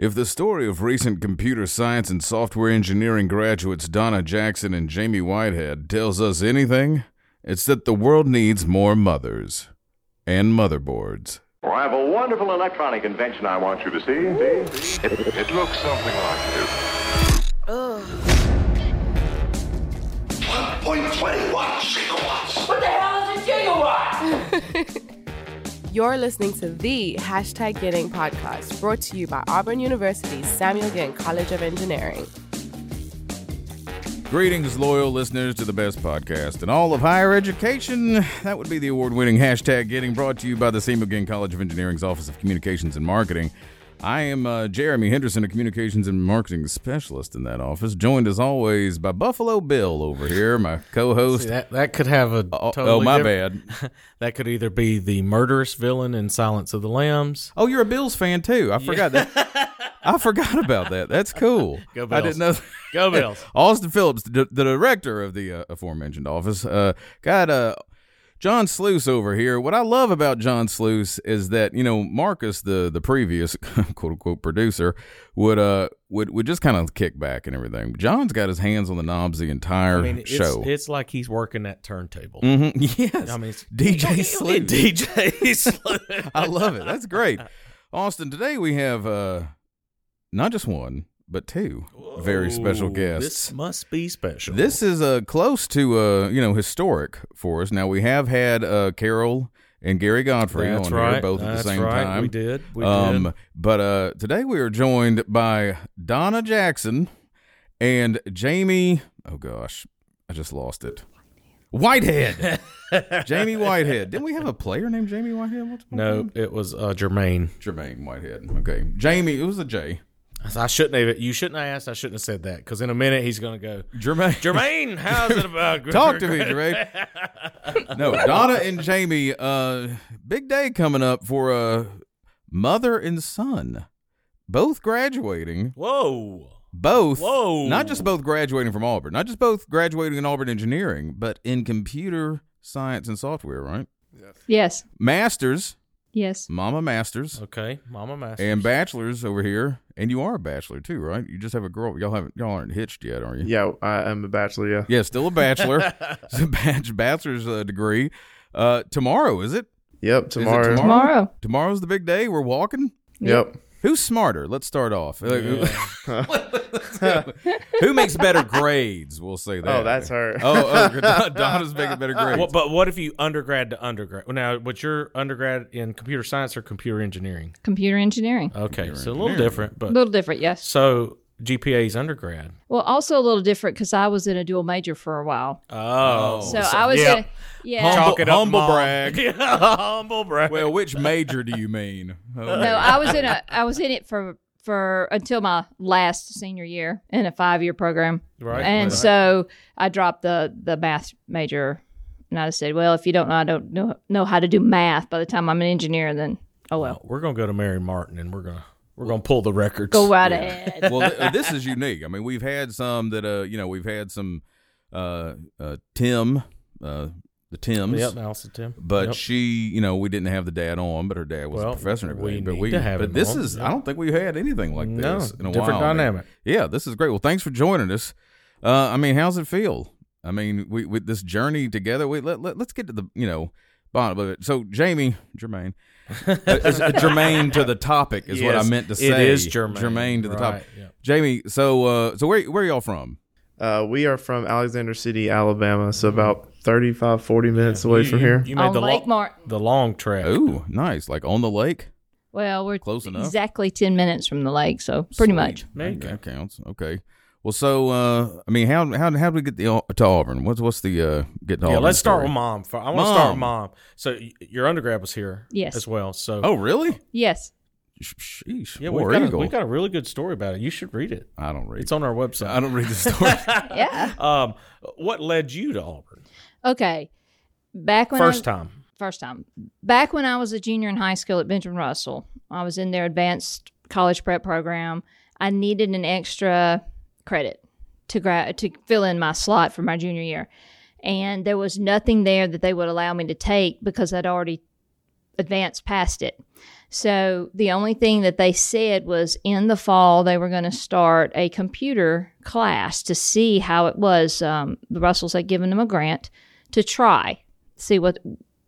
If the story of recent computer science and software engineering graduates Donna Jackson and Jamie Whitehead tells us anything, it's that the world needs more mothers and motherboards. Well, I have a wonderful electronic invention I want you to see. See? It, it looks something like this. 1.21 gigawatts. What the hell is a gigawatt? You're listening to the Hashtag Getting podcast, brought to you by Auburn University's Samuel Ginn College of Engineering. Greetings, loyal listeners to the best podcast in all of higher education. That would be the award winning hashtag getting brought to you by the Samuel Ginn College of Engineering's Office of Communications and Marketing. I am uh, Jeremy Henderson, a communications and marketing specialist in that office, joined as always by Buffalo Bill over here, my co host. See, that that could have a Oh, totally oh, my bad. that could either be the murderous villain in Silence of the Lambs. Oh, you're a Bills fan too. I forgot that. I forgot about that. That's cool. Go I Bills. didn't know. Go Bills. Austin Phillips, the, the director of the uh, aforementioned office, uh, got uh, John Sluice over here. What I love about John Sluice is that you know Marcus, the the previous quote unquote producer, would uh would would just kind of kick back and everything. John's got his hands on the knobs the entire I mean, it's, show. it's like he's working that turntable. Mhm. Yes, I mean, DJ Sluice. DJ Sluice. I love it. That's great. Austin, today we have uh not just one, but two very special guests. This must be special. This is uh close to uh you know historic for us. Now we have had uh Carol and Gary Godfrey That's on right. here both at the same right. time. We did. We um, did. But uh today we are joined by Donna Jackson and Jamie. Oh gosh, I just lost it. Whitehead. Jamie Whitehead. Didn't we have a player named Jamie Whitehead? No, it was uh, Jermaine. Jermaine Whitehead. Okay. Jamie, it was a J. I shouldn't have. You shouldn't have asked. I shouldn't have said that because in a minute he's going to go. Jermaine. Jermaine, how's it about? Talk to me, Jermaine. no, Donna and Jamie, uh, big day coming up for uh, mother and son. Both graduating. Whoa. Both. Whoa. Not just both graduating from Auburn, not just both graduating in Auburn engineering, but in computer science and software, right? Yes. Yes. Masters, Yes. Mama Masters, Okay, Mama Masters. and bachelors over here. And you are a bachelor too, right? You just have a girl. Y'all haven't, y'all aren't hitched yet, are you? Yeah, I am a bachelor. Yeah. Yeah, still a bachelor. it's a bach- bachelor's uh, degree. Uh, tomorrow, is it? Yep. it Tomorrow. tomorrow? Tomorrow. Tomorrow's the big day. We're walking. Yep. Who's smarter? Let's start off. Uh, Who makes better grades? We'll say that. Oh, that's her. Oh, oh Donna's making better grades. Well, but what if you undergrad to undergrad? Well, now, what's your undergrad in computer science or computer engineering? Computer engineering. Okay, so a little engineering. different, A little different, yes. so GPA's undergrad. Well, also a little different because I was in a dual major for a while. Oh, So, I was yeah. in, yeah. Humble- it up, humble brag. Humble brag. well, which major do you mean? Oh, No, I was in a I was in it for for until my last senior year in a five year program. Right, And right. so I dropped the the math major and I said, Well, if you don't know I don't know know how to do math by the time I'm an engineer, then oh well. we're gonna go to Mary Martin and we're gonna we're gonna pull the records. Go right ahead. well, th- this is unique. I mean, we've had some that, uh, you know, we've had some, uh, uh, Tim, uh, the Tims. Yep, Allison Tim. But Yep. she, you know, we didn't have the dad on, but her dad was Well, a professor and everything. we but need we, to have but him this on, is, yeah. I don't think we had anything like No, this in a different while. I mean, dynamic. yeah, this is great. Well, thanks for joining us. Uh, I mean, how's it feel? I mean, we with this journey together. We let, let let's get to the you know bottom of it. So, Jamie, Jermaine, uh, uh, germane to the topic is what I meant to say. is germane. germane to the Right, topic. yeah. Jamie, so uh, so where where y'all from? Uh, we are from Alexander City, Alabama, so about 35, 40 minutes away You- from you- here. You made On the Lake lo- Martin. the long trek. Ooh, nice. Like on the lake. Well, we're Close enough. exactly ten minutes from the lake, so pretty much. There Okay, that counts. Okay. Well, so uh, I mean, how how how do we get the to Auburn? What's what's the uh, get to Auburn? Yeah, Auburn? let's start story? with mom. I want to start with mom. So y- your undergrad was here, Yes. as well. So Oh, really? Yes. Sheesh. yeah, War we've got, a, we've got a really good story about it. You should read it. I don't read. It's on our website. I don't read the story. Yeah. Um, what led you to Auburn? Okay. Back when First I, time. first time. Back when I was a junior in high school at Benjamin Russell, I was in their advanced college prep program. I needed an extra credit to gra- to fill in my slot for my junior year. And there was nothing there that they would allow me to take because I'd already advanced past it. So the only thing that they said was in the fall they were going to start a computer class to see how it was. Um, the Russells had given them a grant to try, see what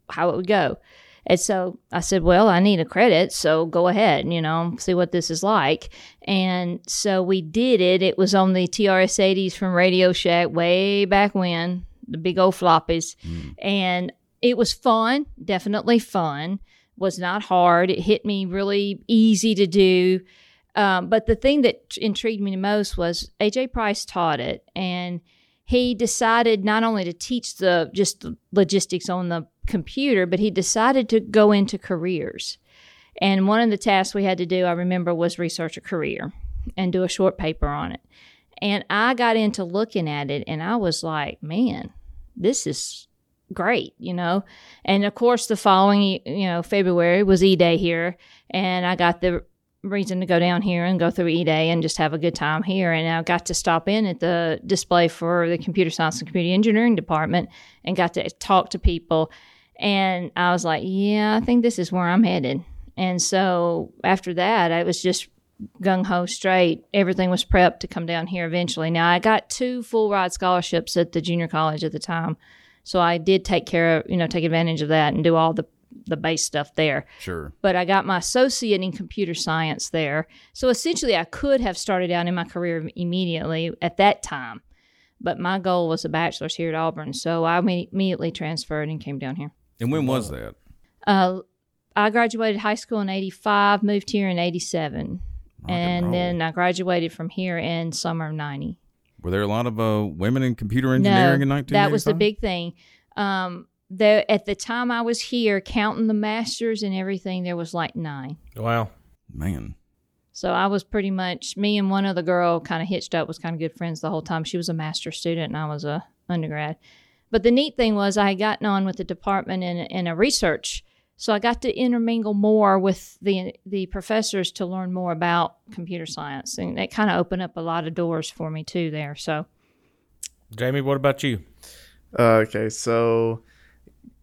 how it would go. And so I said, Well, I need a credit, so go ahead, you know, see what this is like. And so we did it. It was on the TRS 80s from Radio Shack way back when, the big old floppies. And it was fun, definitely fun. Was not hard. It hit me really easy to do. Um, but the thing that intrigued me the most was AJ Price taught it, and he decided not only to teach the just the logistics on the computer, but he decided to go into careers. And one of the tasks we had to do, I remember, was research a career and do a short paper on it. And I got into looking at it, and I was like, man, this is great, you know. And of course, the following, you know, February was E Day here, and I got the reason to go down here and go through E Day and just have a good time here. And I got to stop in at the display for the computer science and computer engineering department and got to talk to people. And I was like, yeah, I think this is where I'm headed. And so after that, I was just gung ho straight. Everything was prepped to come down here eventually. Now, I got two full ride scholarships at the junior college at the time. So I did take care of, you know, take advantage of that and do all the, the base stuff there. Sure. But I got my associate in computer science there. So essentially, I could have started out in my career immediately at that time. But my goal was a bachelor's here at Auburn. So I immediately transferred and came down here. And when was that? Uh, I graduated high school in 85, moved here in 87. and roll. then I graduated from here in summer of 90. Were there a lot of uh, women in computer engineering in 1985? That was the big thing. Um, there at the time I was here, counting the masters and everything, there was like nine. Wow. Man. So I was pretty much me and one other girl kind of hitched up, was kind of good friends the whole time. She was a master student and I was a undergrad. But the neat thing was I had gotten on with the department in, in a research, so I got to intermingle more with the the professors to learn more about computer science, and it kind of opened up a lot of doors for me too there. So Jamie, what about you? Uh, okay, so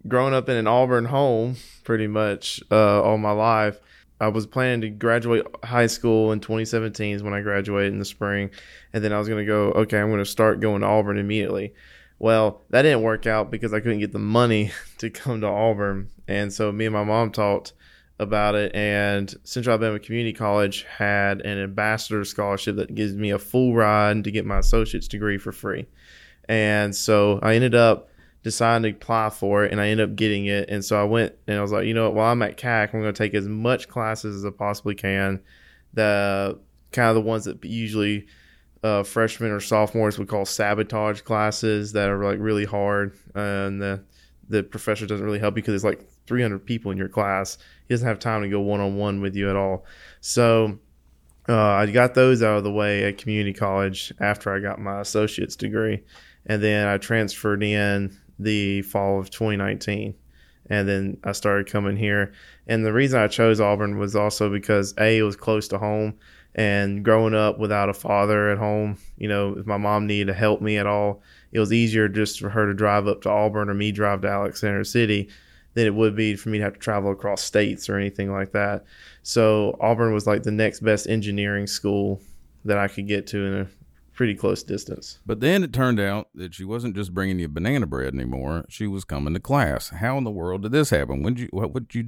growing up in an Auburn home, pretty much uh, all my life, I was planning to graduate high school in 2017 is when I graduated in the spring, and then I was going to go. Okay, I'm going to start going to Auburn immediately. Well, that didn't work out because I couldn't get the money to come to Auburn, and so me and my mom talked about it. And Central Alabama Community College had an ambassador scholarship that gives me a full ride to get my associate's degree for free. And so I ended up deciding to apply for it and I ended up getting it. And so I went and I was like, you know what, while I'm at CAC, I'm going to take as much classes as I possibly can. The kind of the ones that usually uh, freshmen or sophomores would call sabotage classes that are like really hard. and the, the professor doesn't really help you because it's like 300 people in your class. He doesn't have time to go one on one with you at all. So uh, I got those out of the way at community college after I got my associate's degree, and then I transferred in the fall of 2019, and then I started coming here. And the reason I chose Auburn was also because a it was close to home, and growing up without a father at home, you know, if my mom needed to help me at all, it was easier just for her to drive up to Auburn or me drive to Alexander City than it would be for me to have to travel across states or anything like that. So Auburn was like the next best engineering school that I could get to in a pretty close distance. But then it turned out that she wasn't just bringing you banana bread anymore. She was coming to class. How in the world did this happen? When did you? What would you?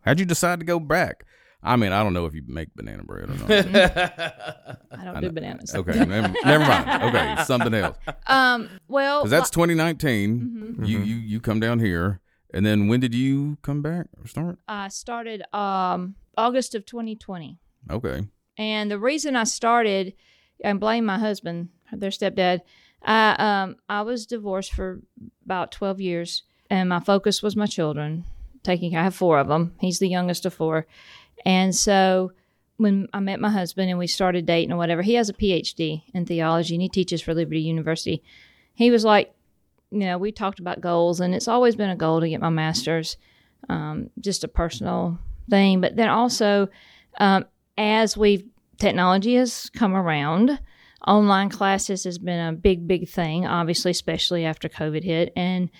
How'd you decide to go back? I mean, I don't know if you make banana bread or not. I don't do bananas. okay, never, never mind. Okay, something else. Um. Well, Because that's 2019. You you you come down here, and then when did you come back or start? I started um August of 2020. Okay. And the reason I started, and blame my husband, their stepdad. I um I was divorced for about twelve years, and my focus was my children. Taking, I have four of them. He's the youngest of four, and so when I met my husband and we started dating or whatever, he has a PhD in theology and he teaches for Liberty University. He was like, you know, we talked about goals, and it's always been a goal to get my master's, um, just a personal thing. But then also, um, as we've technology has come around, online classes has been a big, big thing. Obviously, especially after COVID hit, and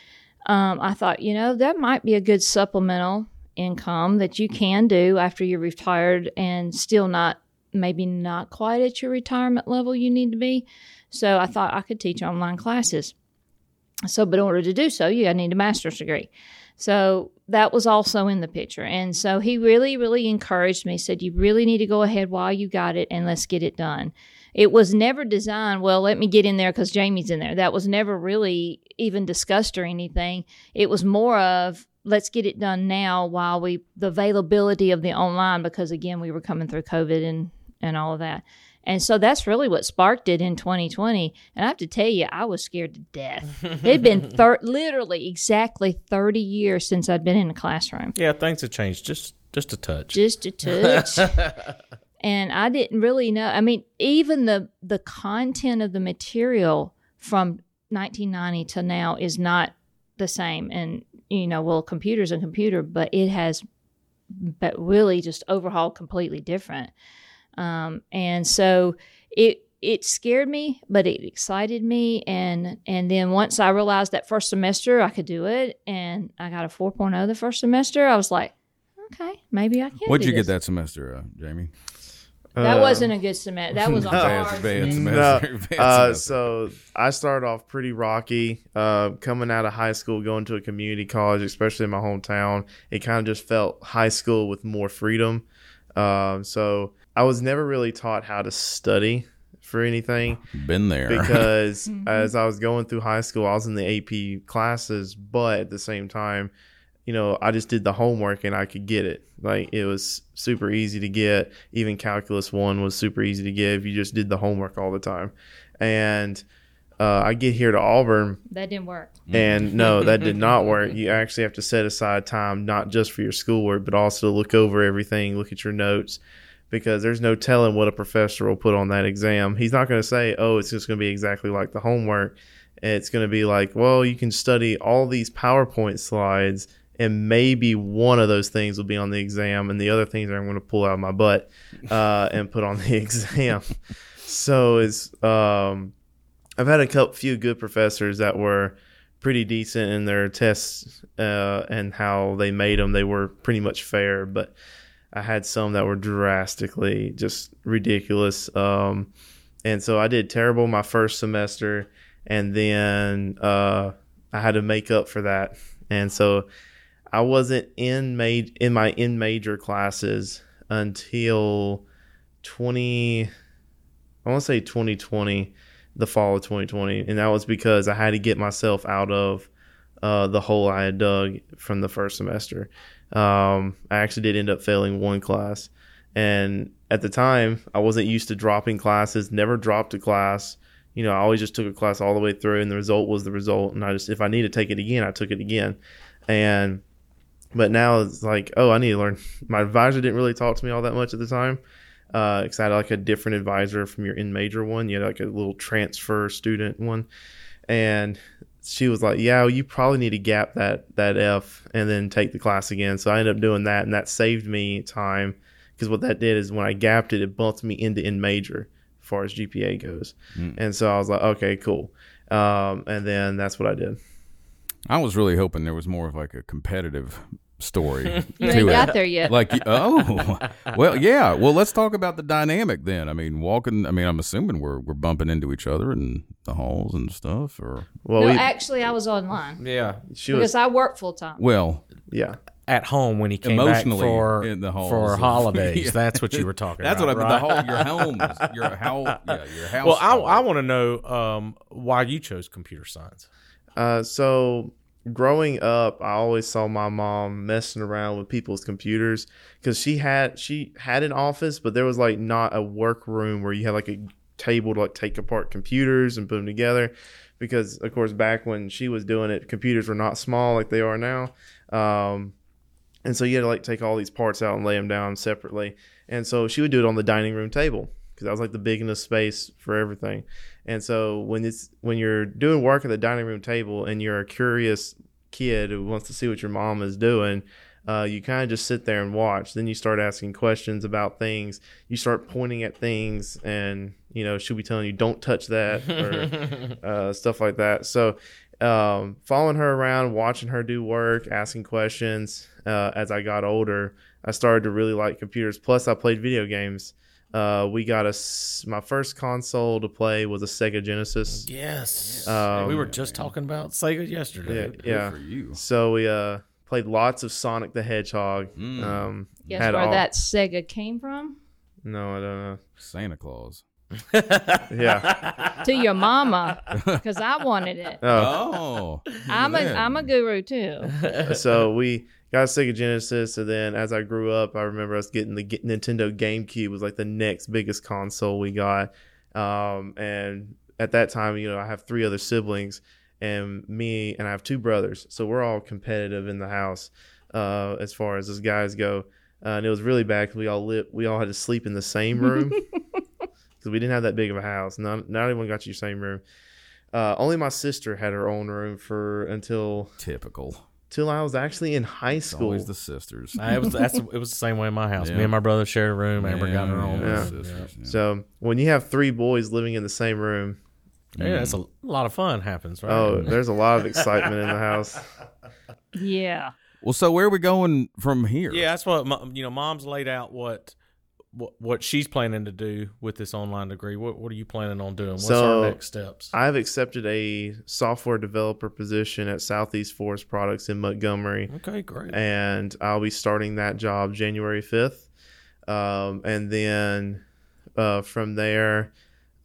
um, I thought, you know, that might be a good supplemental income that you can do after you're retired and still not maybe not quite at your retirement level you need to be. So I thought I could teach online classes. So, but in order to do so, you need a master's degree. So that was also in the picture. And so he really, really encouraged me, said, You really need to go ahead while you got it and let's get it done. It was never designed, well, let me get in there because Jamie's in there. That was never really even discussed or anything. It was more of, let's get it done now while we, the availability of the online, because again, we were coming through COVID and, and all of that. And so that's really what sparked it in 2020. And I have to tell you, I was scared to death. It'd been thir- literally exactly 30 years since I'd been in a classroom, Yeah, things have changed just just a touch. just a touch. and I didn't really know. I mean, even the the content of the material from 1990 to now is not the same. And you know, well, computer's a computer, but it has, but really just overhauled completely different. Um, and so it it scared me, but it excited me. And and then once I realized that first semester I could do it, and I got a 4.0 the first semester, I was like, okay, maybe I can. What'd do you get that semester, uh, Jamie? That Uh, wasn't a good semester. That was a Bad, hard. bad No, semester. Bad uh, so I started off pretty rocky. Uh, coming out of high school, going to a community college, especially in my hometown, it kind of just felt high school with more freedom. Um, so I was never really taught how to study for anything Been there. because as I was going through high school, I was in the AP classes, but at the same time, you know, I just did the homework and I could get it. Like it was super easy to get. Even calculus one was super easy to get if you just did the homework all the time. And uh, I get here to Auburn, That didn't work. and no, that did not work. You actually have to set aside time not just for your schoolwork, but also to look over everything, look at your notes, because there's no telling what a professor will put on that exam. He's not going to say, "Oh, it's just going to be exactly like the homework." It's going to be like, "Well, you can study all these PowerPoint slides." And maybe one of those things will be on the exam, and the other things I'm going to pull out of my butt uh, and put on the exam. So it's um, I've had a couple few good professors that were pretty decent in their tests uh, and how they made them. They were pretty much fair, but I had some that were drastically just ridiculous. Um, and so I did terrible my first semester, and then uh, I had to make up for that. And so I wasn't in made in my in major classes until twenty. I want to say 2020 the fall of 2020, and that was because I had to get myself out of uh, the hole I had dug from the first semester. Um, I actually did end up failing one class, and at the time, I wasn't used to dropping classes. Never dropped a class. You know, I always just took a class all the way through, and the result was the result. And I just, if I need to take it again, I took it again. And but now it's like, oh, I need to learn. My advisor didn't really talk to me all that much at the time because I had like a different advisor from your in major one. You had like a little transfer student one, and she was like, "Yeah, you probably need to gap that that F and then take the class again." So I ended up doing that, and that saved me time because what that did is when I gapped it, it bumped me into in major as far as GPA goes, and so I was like, "Okay, cool," um, and then that's what I did. I was really hoping there was more of like a competitive story You to ain't it. got there yet. Like, oh, well, yeah. Well, let's talk about the dynamic then. I mean, walking. I mean, I'm assuming we're we're bumping into each other in the halls and stuff, or Well, no, we, actually, I was online Yeah, she because was, I work full time. well, yeah. at home when he came back for in the halls for holidays. Yeah. That's what you were talking about. that's about. what I mean. right? The whole, your homes, your house, yeah, your house. Well, I, I want to know um, why you chose computer science. Uh, so growing up, I always saw my mom messing around with people's computers because she had she had an office, but there was like not a workroom where you had like a table to like take apart computers and put them together. Because of course, back when she was doing it, computers were not small like they are now. Um, and so you had to like take all these parts out and lay them down separately. And so she would do it on the dining room table because that was like the big enough space for everything. And so when it's when you're doing work at the dining room table and you're a curious kid who wants to see what your mom is doing, uh, you kind of just sit there and watch. Then you start asking questions about things. You start pointing at things, and you know she'll be telling you, "Don't touch that," or uh, stuff like that. So um, following her around, watching her do work, asking questions. Uh, as I got older, I started to really like computers. Plus, I played video games. Uh, we got a s- my first console to play was a Sega Genesis. Yes. Um, we were just talking about Sega yesterday. Yeah, yeah. for you. So we uh, played lots of Sonic the Hedgehog. Mm. Um, Guess had where all- that Sega came from? No, I don't know. Santa Claus. Yeah. to your mama, because I wanted it. Oh. Oh, I'm a man. I'm a guru too. so we got a Sega Genesis, and then as I grew up, I remember us getting the Nintendo GameCube was like the next biggest console we got. Um, and at that time, you know, I have three other siblings, and me and I have two brothers, so we're all competitive in the house uh, as far as as guys go. Uh, and it was really bad because we all lit, we all had to sleep in the same room because we didn't have that big of a house. Not not everyone got your same room. Uh, only my sister had her own room for until typical. Till I was actually in high It's school. always the sisters. It was that's it was the same way in my house. Yeah. Me and my brother shared a room. Amber got her own. Yeah, Yeah. sisters, yeah. So when you have three boys living in the same room, Yeah, mm. that's a lot of fun happens, right? oh, there's a lot of excitement in the house. Yeah. Well, so where are we going from here? Yeah, that's what you know. Mom's laid out what what what she's planning to do with this online degree. What what are you planning on doing? What's So, our next steps? I've accepted a software developer position at Southeast Forest Products in Montgomery, Okay, great. and I'll be starting that job January 5th. Um, and then uh, from there,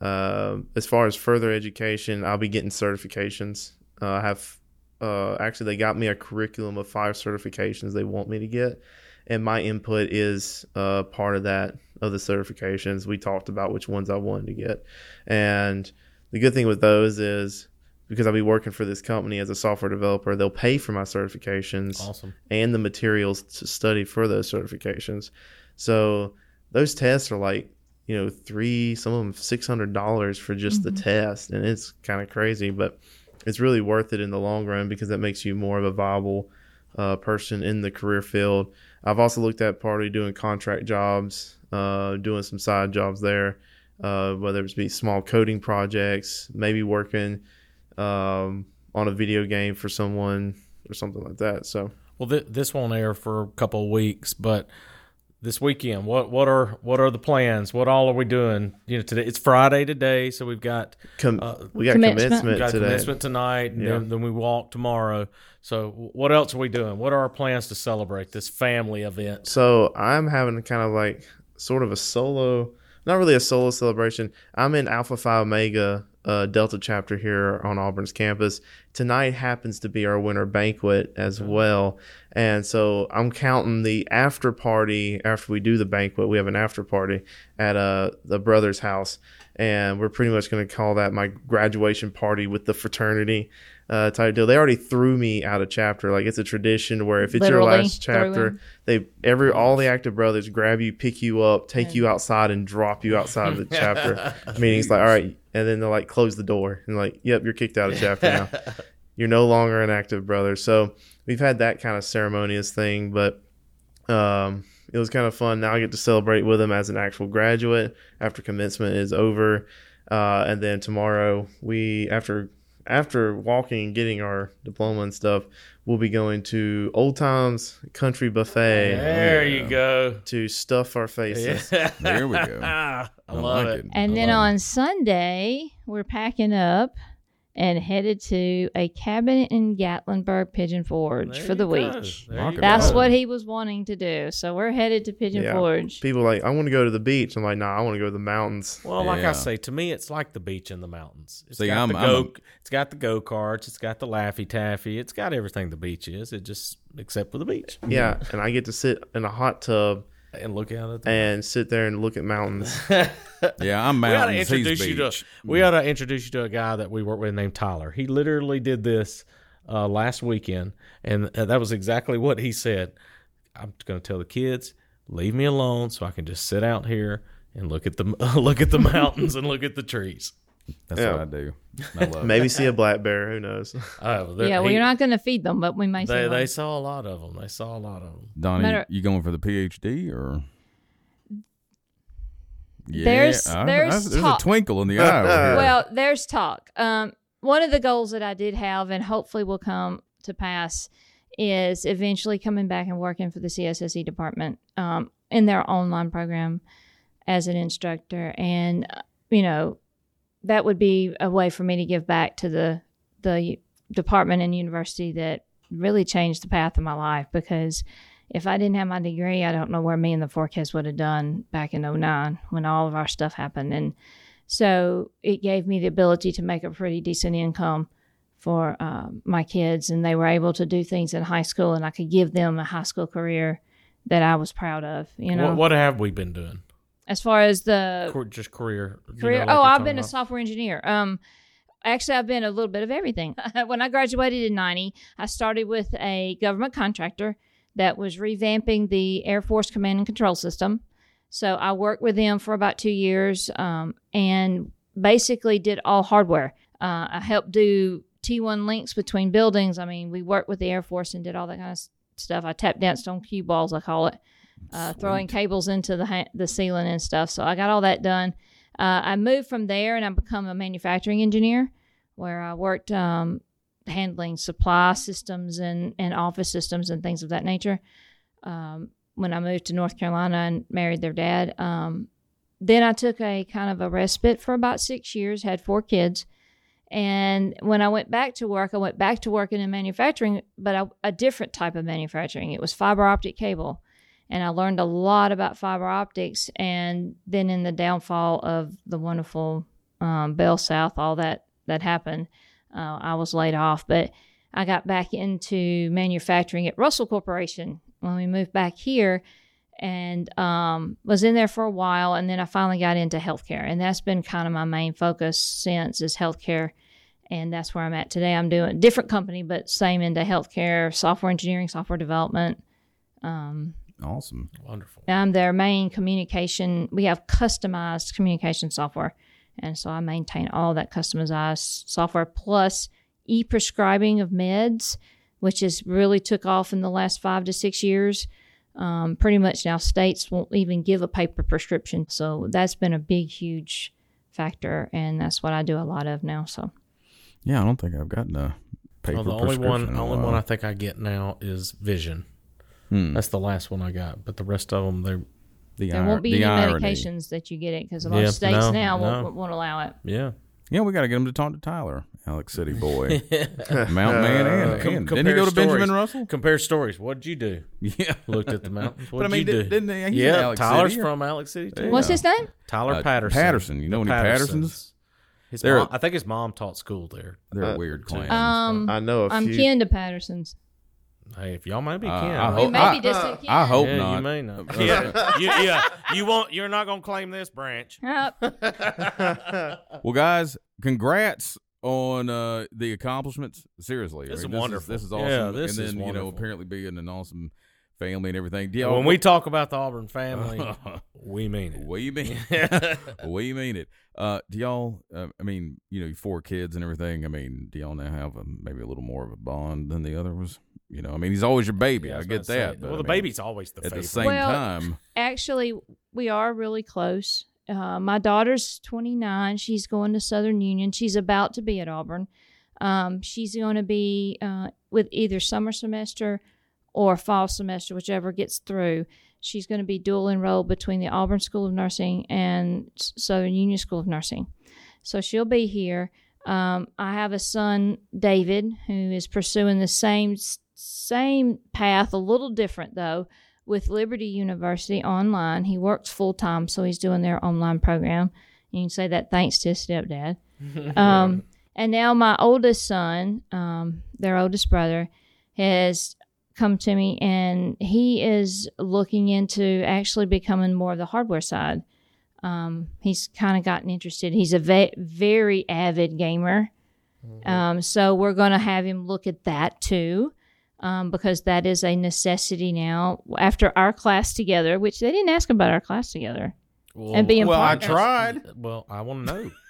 uh, as far as further education, I'll be getting certifications. Uh, I have uh, actually they got me a curriculum of five certifications they want me to get, and my input is uh, part of that of the certifications. We talked about which ones I wanted to get, and the good thing with those is because I'll be working for this company as a software developer, they'll pay for my certifications Awesome. and the materials to study for those certifications. So those tests are like, you know, three, some of them six hundred dollars for just the test, and it's kind of crazy, but it's really worth it in the long run because that makes you more of a viable uh, person in the career field. I've also looked at partly doing contract jobs, uh, doing some side jobs there, uh, whether it's be small coding projects, maybe working um, on a video game for someone or something like that. So. Well, th- this won't air for a couple of weeks, but this weekend, what what are what are the plans? What all are we doing? You know, today it's Friday today, so we've got Com- Uh, we got Commencement. commencement, we got today. commencement tonight, and Yeah. then, then we walk tomorrow. So, what else are we doing? What are our plans to celebrate this family event? So I'm having kind of like sort of a solo, not really a solo celebration. I'm in Alpha Phi Omega uh, Delta chapter here on Auburn's campus. Tonight happens to be our winter banquet as well. And so I'm counting the after party after we do the banquet. We have an after party at uh, the brother's house. And we're pretty much going to call that my graduation party with the fraternity uh, type deal. They already threw me out of chapter. Like it's a tradition where if it's your last chapter, they every all the active brothers grab you, pick you up, take you outside, and drop you outside of the chapter. Meaning it's like, all right, and then they'll like close the door and like, yep, you're kicked out of chapter now. You're no longer an active brother. So we've had that kind of ceremonious thing, but um, it was kind of fun. Now I get to celebrate with him as an actual graduate after commencement is over, uh, and then tomorrow we after after walking and getting our diploma and stuff, we'll be going to Ole Times Country Buffet There you go. to stuff our faces. There we go. I I love like it. And I then like on Sunday, we're packing up and headed to a cabin in Gatlinburg Pigeon Forge There for the you week. go. There Rock you it That's what he was wanting to do. So we're headed to Pigeon Yeah. Forge. People are like, I want to go to the beach. I'm like, nah, I want to go to the mountains. Well, like Yeah. I say, to me, it's like the beach in the mountains. It's See, got I'm- the I'm go. a- it's got the go karts. It's got the laffy taffy. It's got everything the beach is. It just except for the beach Yeah, and I get to sit in a hot tub and look out at the. and sit there and look at mountains. Yeah, I'm we ought to. He's introduce you beach. to. We ought to introduce you to a guy that we work with named Tyler. He literally did this uh, last weekend, and uh, that was exactly what he said. I'm going to tell the kids, leave me alone, so I can just sit out here and look at the look at the mountains and look at the trees. That's Yeah. what I do. I love Maybe see a black bear. Who knows? Oh, there- Yeah, well, he- you're not going to feed them, but we may see They they saw a lot of them. They saw a lot of them. it. Donnie, Matter- you going for the PhD or? Yeah, There's- I- I- there's there's a twinkle in the eye over here. Well, there's talk. Um, one of the goals that I did have, and hopefully will come to pass, is eventually coming back and working for the CSSE E department um, in their online program as an instructor, and uh, you know that would be a way for me to give back to the the department and university that really changed the path of my life because if I didn't have my degree, I don't know where me and the forecast would have done back in 09 when all of our stuff happened. And so it gave me the ability to make a pretty decent income for uh, my kids. And they were able to do things in high school, and I could give them a high school career that I was proud of, you know. what, what have we been doing? As far as the just career. you career. know, like oh, I've been a software engineer. Um, actually, I've been a little bit of everything. when I graduated in '90, I started with a government contractor that was revamping the Air Force command and control system. So I worked with them for about two years, um, and basically did all hardware. Uh, I helped do T1 links between buildings. I mean, we worked with the Air Force and did all that kind of stuff. I tap danced on cue balls, I call it, uh, throwing cables into the ha- the ceiling and stuff. So I got all that done. Uh, I moved from there and I become a manufacturing engineer, where I worked um, handling supply systems and, and office systems and things of that nature. Um, when I moved to North Carolina and married their dad, um, then I took a kind of a respite for about six years, had four kids. And when I went back to work, I went back to working in manufacturing, but a, a different type of manufacturing. It was fiber optic cable. And I learned a lot about fiber optics. And then in the downfall of the wonderful um, Bell South, all that that happened, uh, I was laid off. But I got back into manufacturing at Russell Corporation when we moved back here and um, was in there for a while. And then I finally got into healthcare. And that's been kind of my main focus since is healthcare. And that's where I'm at today. I'm doing different company, but same into healthcare, software engineering, software development. Um, Awesome. Wonderful. I'm their main communication. We have customized communication software. And so I maintain all that customized software plus e prescribing of meds, which has really took off in the last five to six years. Um, pretty much now states won't even give a paper prescription. So that's been a big, huge factor. And that's what I do a lot of now. So Yeah, I don't think I've gotten a paper Well, the only one, in a only one. I think I get now is Vision. Hmm. That's the last one I got, but the rest of them, they're the there ir- won't be the any irony. medications that you get it because a lot Yeah, of states no, now no. won't, won't allow it. yeah. Yeah, we got to get him to talk to Tyler, Alex City boy, Mountain Man, and, Com- and didn't he compare go to Benjamin stories. Russell? Compare stories. What'd you do? Yeah, Looked at the mountains. But I What'd mean, you do? did- didn't he- he's in yeah, Alex Tyler's City, or- from Alex City too. What's his name? Tyler Uh, Patterson. Patterson. You know The any Pattersons? His They're- mom, I think his mom taught school there. They're a Uh, weird clan. Um, I know a I'm few. kin to Pattersons. Hey, if y'all might be Uh, kin, I We hope- may I- be distant kin. I hope yeah, not. you may not. Yeah, you, yeah, you won't. You're not gonna claim this branch. Yep. Well, guys, congrats on uh, the accomplishments. Seriously, This I mean, is wonderful. This is, awesome. Yeah, this and is then you know, apparently being an awesome family and everything. Do y'all- when we talk about the Auburn family, we mean it. we mean it. we mean it. Uh, do y'all? Uh, I mean, you know, four kids and everything. I mean, do y'all now have a, maybe a little more of a bond than the other was? You know, I mean, he's always your baby. Yeah, I was get about to say, that. but well, I the mean, baby's always the at favorite. the same Well, time. Actually, we are really close. Uh, my daughter's 29. She's going to Southern Union. She's about to be at Auburn. Um, she's going to be uh, with either summer semester or fall semester, whichever gets through. She's going to be dual enrolled between the Auburn School of Nursing and Southern Union School of Nursing. So she'll be here. Um, I have a son, David, who is pursuing the same same path, a little different though, with Liberty University online. He works full time, so he's doing their online program. You can say that thanks to his stepdad. um, and now my oldest son, um, their oldest brother, has come to me and he is looking into actually becoming more of the hardware side. Um, he's kind of gotten interested. He's a ve- very avid gamer. Um, so we're going to have him look at that too, um, because that is a necessity now. After our class together, which they didn't ask about our class together, Well, and being well, I tried. well, I want to know.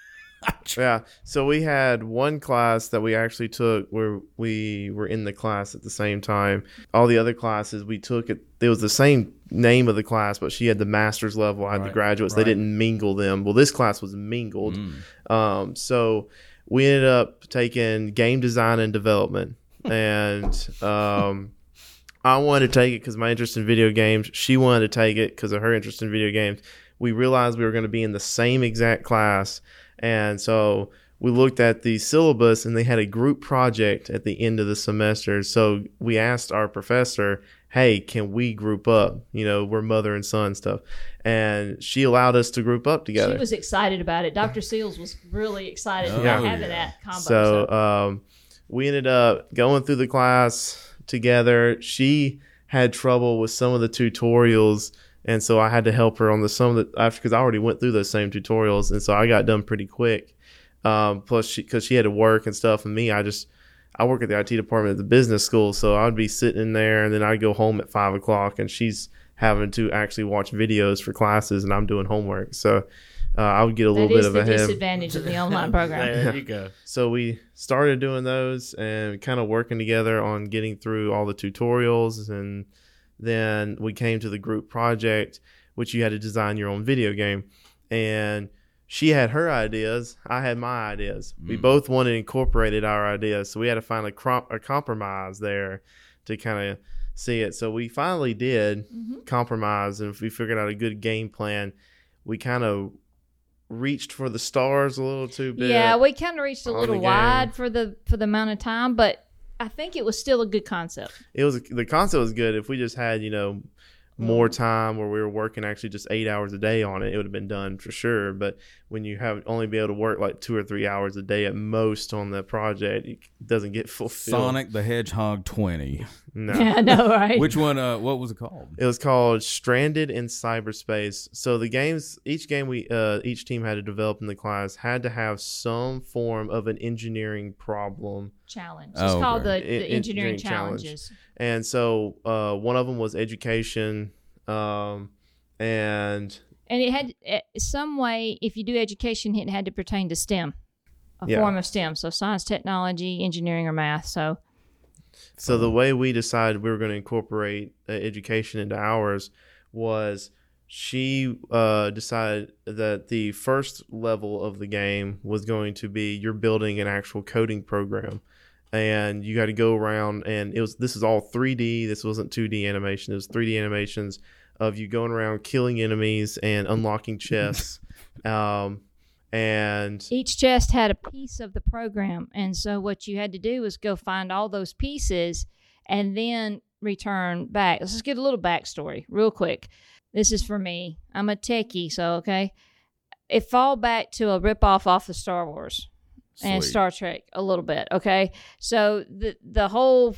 Yeah. So we had one class that we actually took where we were in the class at the same time. All the other classes we took it it was the same name of the class, but she had the master's level, I had the graduates. right. They didn't mingle them. Well, this class was mingled. Mm. Um, so we ended up taking game design and development, and um, I wanted to take it because my interest in video games. She wanted to take it because of her interest in video games. We realized we were going to be in the same exact class, and so we looked at the syllabus and they had a group project at the end of the semester. So we asked our professor, "Hey, can we group up? You know, we're mother and son stuff." And she allowed us to group up together. She was excited about it. Dr. Seals was really excited Oh, about yeah. having that combo. So um, we ended up going through the class together. She had trouble with some of the tutorials, and so I had to help her on the some of the after because I already went through those same tutorials, and so I got done pretty quick. Um, plus, she because she had to work and stuff, and me, I just I work at the IT department at the business school, so I'd be sitting in there, and then I'd go home at five o'clock, and she's having to actually watch videos for classes, and I'm doing homework. So uh, I would get a little that bit is of the a head. disadvantage of the online program. There you go. So we started doing those and kind of working together on getting through all the tutorials. And then we came to the group project, which you had to design your own video game. And she had her ideas, I had my ideas. We both wanted incorporated our ideas. So we had to find a, crom- a compromise there to kind of see it. So we finally did compromise and we figured out a good game plan. We kind of reached for the stars a little too bit. Yeah, we kind of reached a little wide for the for the amount of time, but I think it was still a good concept. it was the concept was good. If we just had you know more mm-hmm. time where we were working actually just eight hours a day on it, it would have been done for sure. But when you have only be able to work like two or three hours a day at most on the project, it doesn't get fulfilled. Sonic the Hedgehog 20. no. Yeah, I know, right? Which one? Uh, what was it called? It was called Stranded in Cyberspace. So the games, each game we, uh, each team had to develop in the class had to have some form of an engineering problem. challenge. It's Oh, called okay. the, the En- engineering engineering challenge. challenges. And so uh, one of them was education, um, and And it had eh, some way, if you do education, it had to pertain to STEM, a Yeah. form of STEM. So science, technology, engineering, or math. So So the way we decided we were going to incorporate uh, education into ours was she uh, decided that the first level of the game was going to be you're building an actual coding program and you got to go around and it was this is all 3D this wasn't 2D animation it was 3D animations of you going around killing enemies and unlocking chests um, and each chest had a piece of the program. And so what you had to do was go find all those pieces and then return back. Let's just get a little backstory real quick. This is for me. I'm a techie, so okay. It fall back to a ripoff off of Star Wars and Star Trek a little bit. Okay, so the the whole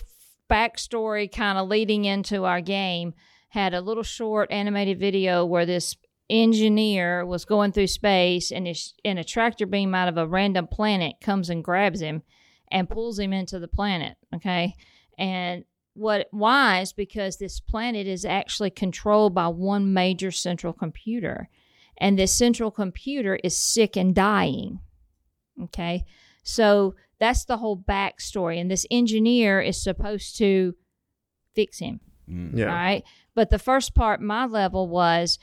backstory kind of leading into our game had a little short animated video where this engineer was going through space and his, and a tractor beam out of a random planet comes and grabs him and pulls him into the planet. Okay, and what why is because this planet is actually controlled by one major central computer and this central computer is sick and dying okay? So that's the whole backstory and this engineer is supposed to fix him mm. yeah. all right but the first part my level was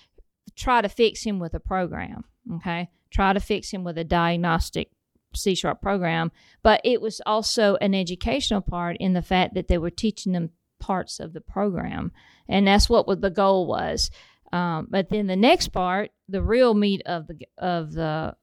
try to fix him with a program okay? Try to fix him with a diagnostic c sharp program. But it was also an educational part in the fact that they were teaching them parts of the program. And that's what the goal was. Um, but then the next part the real meat of the of the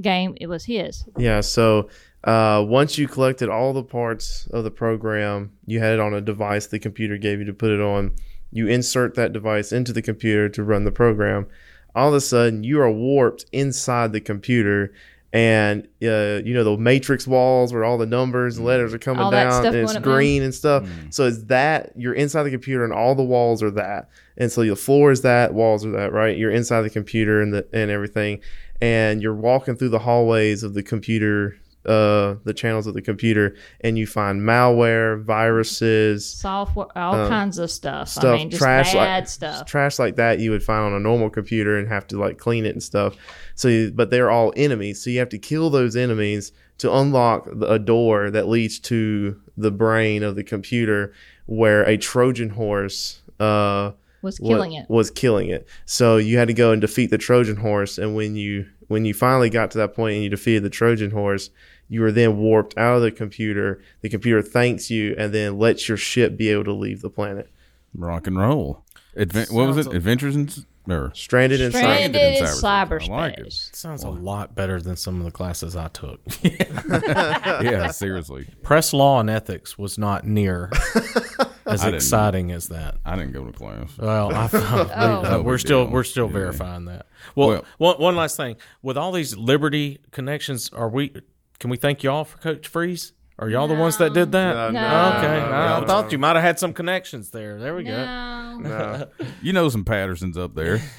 game it was his. Yeah, so uh, once you collected all the parts of the program, you had it on a device the computer gave you to put it on. You insert that device into the computer to run the program. All of a sudden, you are warped inside the computer, and uh, you know the matrix walls where all the numbers and letters are coming All down, and it's going up now? green and stuff. Mm. So it's that you're inside the computer, and all the walls are that, and so the floor is that, walls are that, right? You're inside the computer and the and everything, and you're walking through the hallways of the computer, uh, the channels of the computer, and you find malware, viruses, software all Um, kinds of stuff, stuff, i mean just trash bad like stuff trash like that you would find on a normal computer and have to like clean it and stuff. So, you, but they're all enemies, so you have to kill those enemies to unlock a door that leads to the brain of the computer, where a Trojan horse. Uh, was wa- killing it was killing it. So you had to go and defeat the Trojan horse, and when you when you finally got to that point and you defeated the Trojan horse, you are then warped out of the computer. The computer thanks you and then lets your ship be able to leave the planet. Rock and roll. Adven- what was it? Adventures in or Stranded in Stranded cyber. in in cyberspace. cyberspace. I like it. Sounds a lot better than some of the classes I took. yeah, seriously. Press law and ethics was not near as I exciting as that. I didn't go to class. Well, I, Oh. we're still we're still Yeah. verifying that. Well, Well- one, one last thing with all these Liberty connections, are we? Can we thank y'all for Coach Freeze? Are y'all the ones that did that? No, No. Okay, no, I no, thought you might have had some connections there. There we go. No. No. You know some Pattersons up there.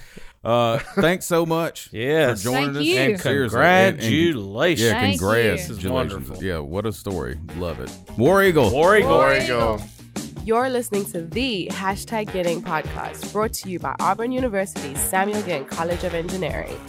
Uh, thanks so much Yes. for joining Thank us. you. And Seriously. And- and- congratulations. yeah, Thank you. congrats. This is wonderful. Yeah, what a story. Love it. War Eagle. War Eagle. War There you go. You're listening to the Hashtag Getting podcast brought to you by Auburn University's Samuel Ginn College of Engineering.